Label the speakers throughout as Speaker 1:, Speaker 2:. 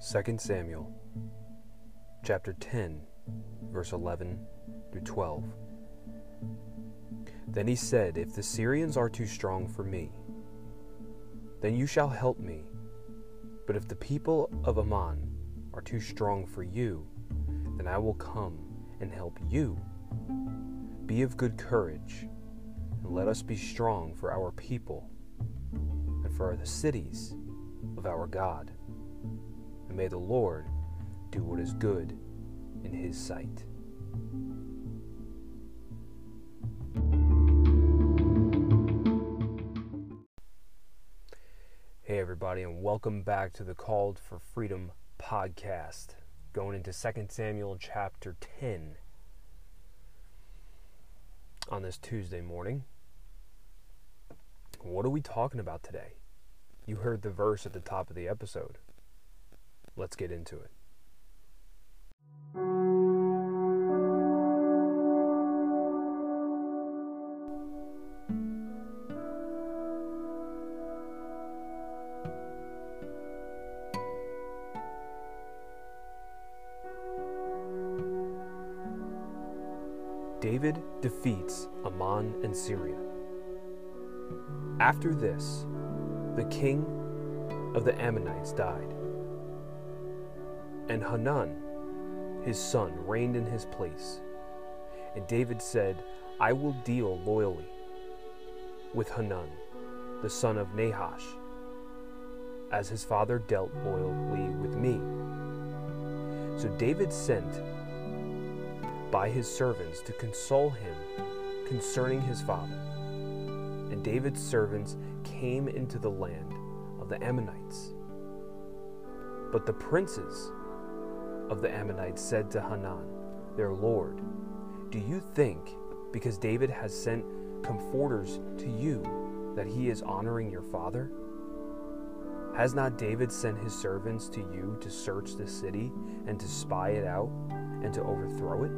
Speaker 1: 2 Samuel chapter 10, verse 11 through 12. Then he said, If the Syrians are too strong for me, then you shall help me. But if the people of Ammon are too strong for you, then I will come and help you. Be of good courage, and let us be strong for our people and for the cities of our God. And may the Lord do what is good in his sight. Hey, everybody, and welcome back to the Called for Freedom podcast. Going into 2 Samuel chapter 10 on this Tuesday morning. What are we talking about today? You heard the verse at the top of the episode. Let's get into it. David defeats Ammon and Syria. After this, the king of the Ammonites died, and Hanun, his son, reigned in his place. And David said, I will deal loyally with Hanun, the son of Nahash, as his father dealt loyally with me. So David sent by his servants to console him concerning his father. And David's servants came into the land of the Ammonites. But the princes of the Ammonites said to Hanun, their lord, Do you think, because David has sent comforters to you, that he is honoring your father? Has not David sent his servants to you to search the city and to spy it out and to overthrow it?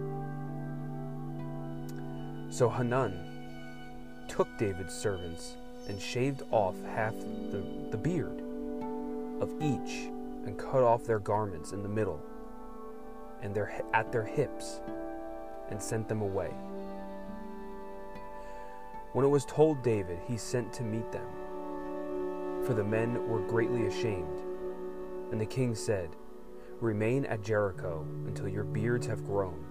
Speaker 1: So Hanun took David's servants and shaved off half the, the beard of each and cut off their garments in the middle and their, at their hips and sent them away. When it was told David, he sent to meet them, for the men were greatly ashamed. And the king said, Remain at Jericho until your beards have grown,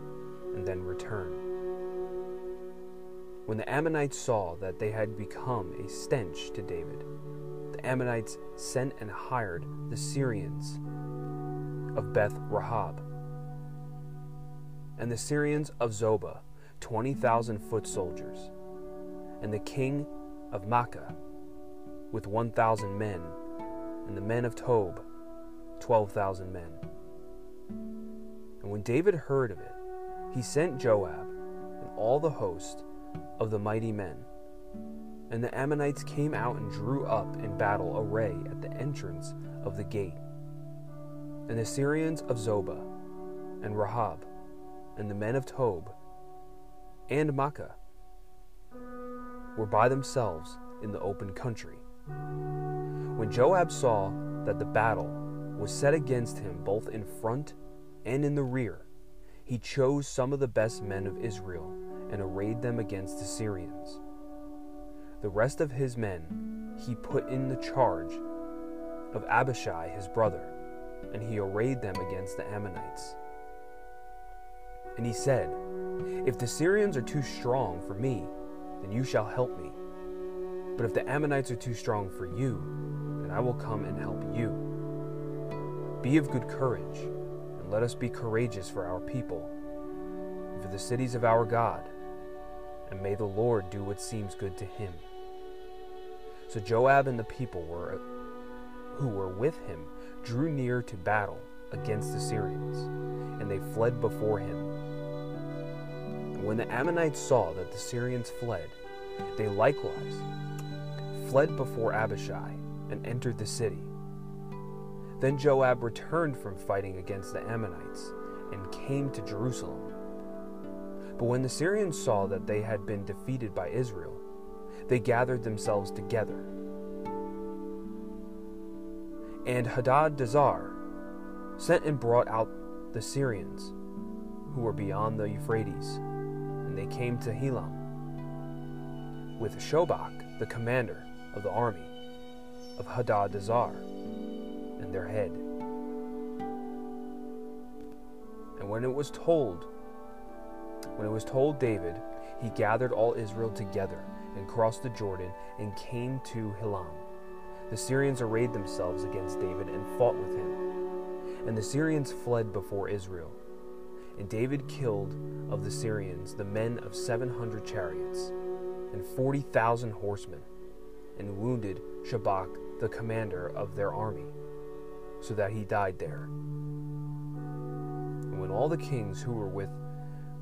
Speaker 1: and then return. When the Ammonites saw that they had become a stench to David, the Ammonites sent and hired the Syrians of Beth Rehob and the Syrians of Zobah, 20,000 foot soldiers, and the king of Maacah with 1,000 men, and the men of Tob, 12,000 men. And when David heard of it, he sent Joab and all the host of the mighty men. And the Ammonites came out and drew up in battle array at the entrance of the gate. And the Syrians of Zobah and Rehob and the men of Tob and Maacah were by themselves in the open country. When Joab saw that the battle was set against him both in front and in the rear, he chose some of the best men of Israel and arrayed them against the Syrians. The rest of his men he put in the charge of Abishai his brother, and he arrayed them against the Ammonites. And he said, If the Syrians are too strong for me, then you shall help me. But if the Ammonites are too strong for you, then I will come and help you. Be of good courage, and let us be courageous for our people, and for the cities of our God, and may the Lord do what seems good to him. So Joab and the people were, who were with him drew near to battle against the Syrians, and they fled before him. When the Ammonites saw that the Syrians fled, they likewise fled before Abishai and entered the city. Then Joab returned from fighting against the Ammonites and came to Jerusalem. But when the Syrians saw that they had been defeated by Israel, they gathered themselves together. And Hadadezer sent and brought out the Syrians who were beyond the Euphrates, and they came to Helam with Shobach, the commander of the army of Hadadezer, and their head. And when it was told, when it was told David, he gathered all Israel together and crossed the Jordan and came to Helam. The Syrians arrayed themselves against David and fought with him. And the Syrians fled before Israel. And David killed of the Syrians the men of seven hundred chariots and forty thousand horsemen, and wounded Shobach, the commander of their army, so that he died there. And when all the kings who were with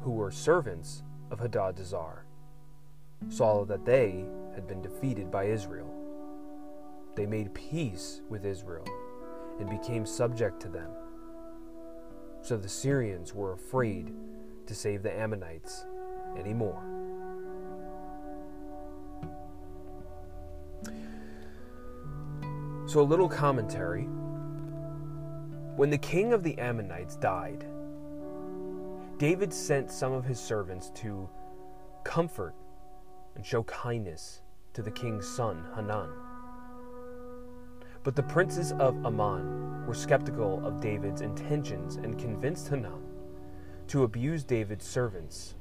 Speaker 1: who were servants of Hadadezer saw that they had been defeated by Israel, they made peace with Israel and became subject to them. So the Syrians were afraid to save the Ammonites anymore. So, a little commentary. When the king of the Ammonites died, David sent some of his servants to comfort and show kindness to the king's son, Hanun. But the princes of Ammon were skeptical of David's intentions and convinced Hanun to abuse David's servants.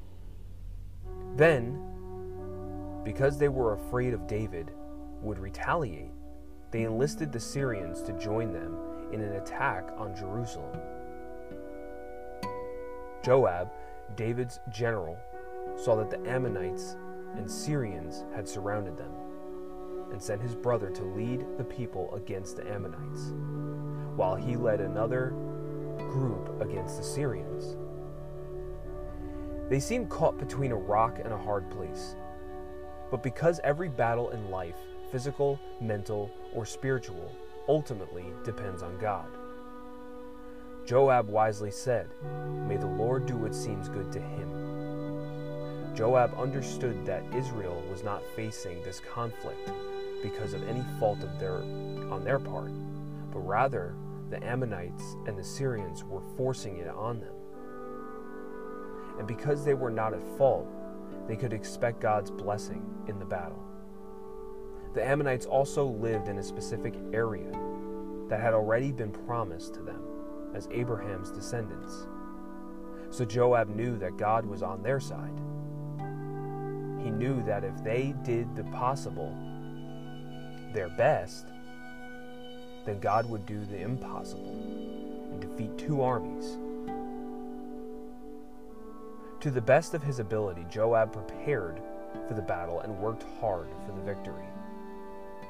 Speaker 1: Then, because they were afraid of David would retaliate, they enlisted the Syrians to join them in an attack on Jerusalem. Joab, David's general, saw that the Ammonites and Syrians had surrounded them and sent his brother to lead the people against the Ammonites, while he led another group against the Syrians. They seemed caught between a rock and a hard place. But because every battle in life physical, mental, or spiritual, ultimately depends on God. Joab wisely said, May the Lord do what seems good to him. Joab understood that Israel was not facing this conflict because of any fault of their, on their part, but rather the Ammonites and the Syrians were forcing it on them. And because they were not at fault, they could expect God's blessing in the battle. The Ammonites also lived in a specific area that had already been promised to them as Abraham's descendants. So Joab knew that God was on their side. He knew that if they did the possible, their best, then God would do the impossible and defeat two armies. To the best of his ability, Joab prepared for the battle and worked hard for the victory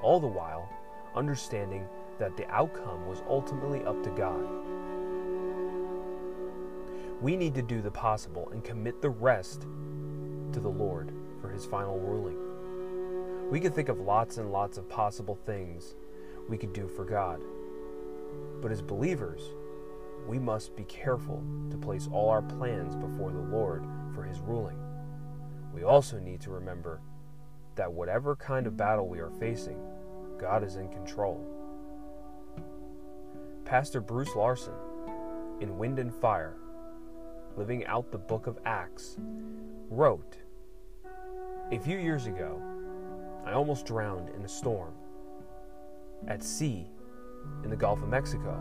Speaker 1: all the while understanding that the outcome was ultimately up to God. We need to do the possible and commit the rest to the Lord for his final ruling. We could think of lots and lots of possible things we could do for God. But as believers, we must be careful to place all our plans before the Lord for his ruling. We also need to remember that whatever kind of battle we are facing, God is in control. Pastor Bruce Larson, in Wind and Fire, living out the book of Acts, wrote A few years ago, I almost drowned in a storm at sea in the Gulf of Mexico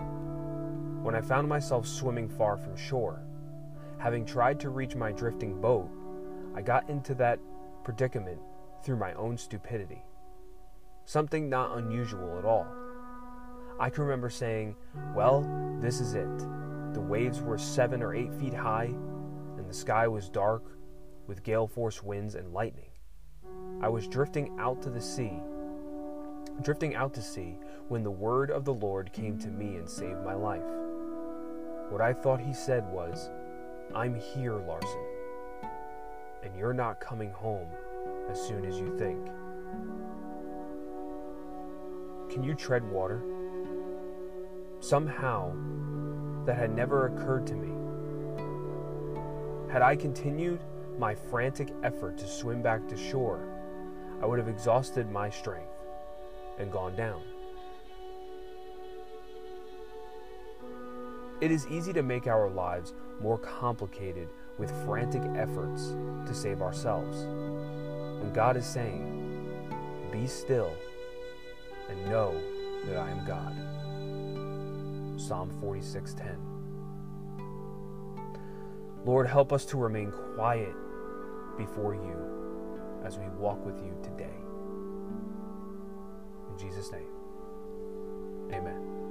Speaker 1: when I found myself swimming far from shore. Having tried to reach my drifting boat, I got into that predicament through my own stupidity. Something not unusual at all. I can remember saying, Well, this is it. The waves were seven or eight feet high, and the sky was dark with gale force winds and lightning. I was drifting out to the sea, drifting out to sea, when the word of the Lord came to me and saved my life. What I thought he said was, I'm here, Larson, and you're not coming home as soon as you think. Can you tread water? Somehow, that had never occurred to me. Had I continued my frantic effort to swim back to shore, I would have exhausted my strength and gone down. It is easy to make our lives more complicated with frantic efforts to save ourselves. When God is saying, Be still and know that I am God. Psalm 46:10. Lord, help us to remain quiet before you as we walk with you today. In Jesus' name, amen.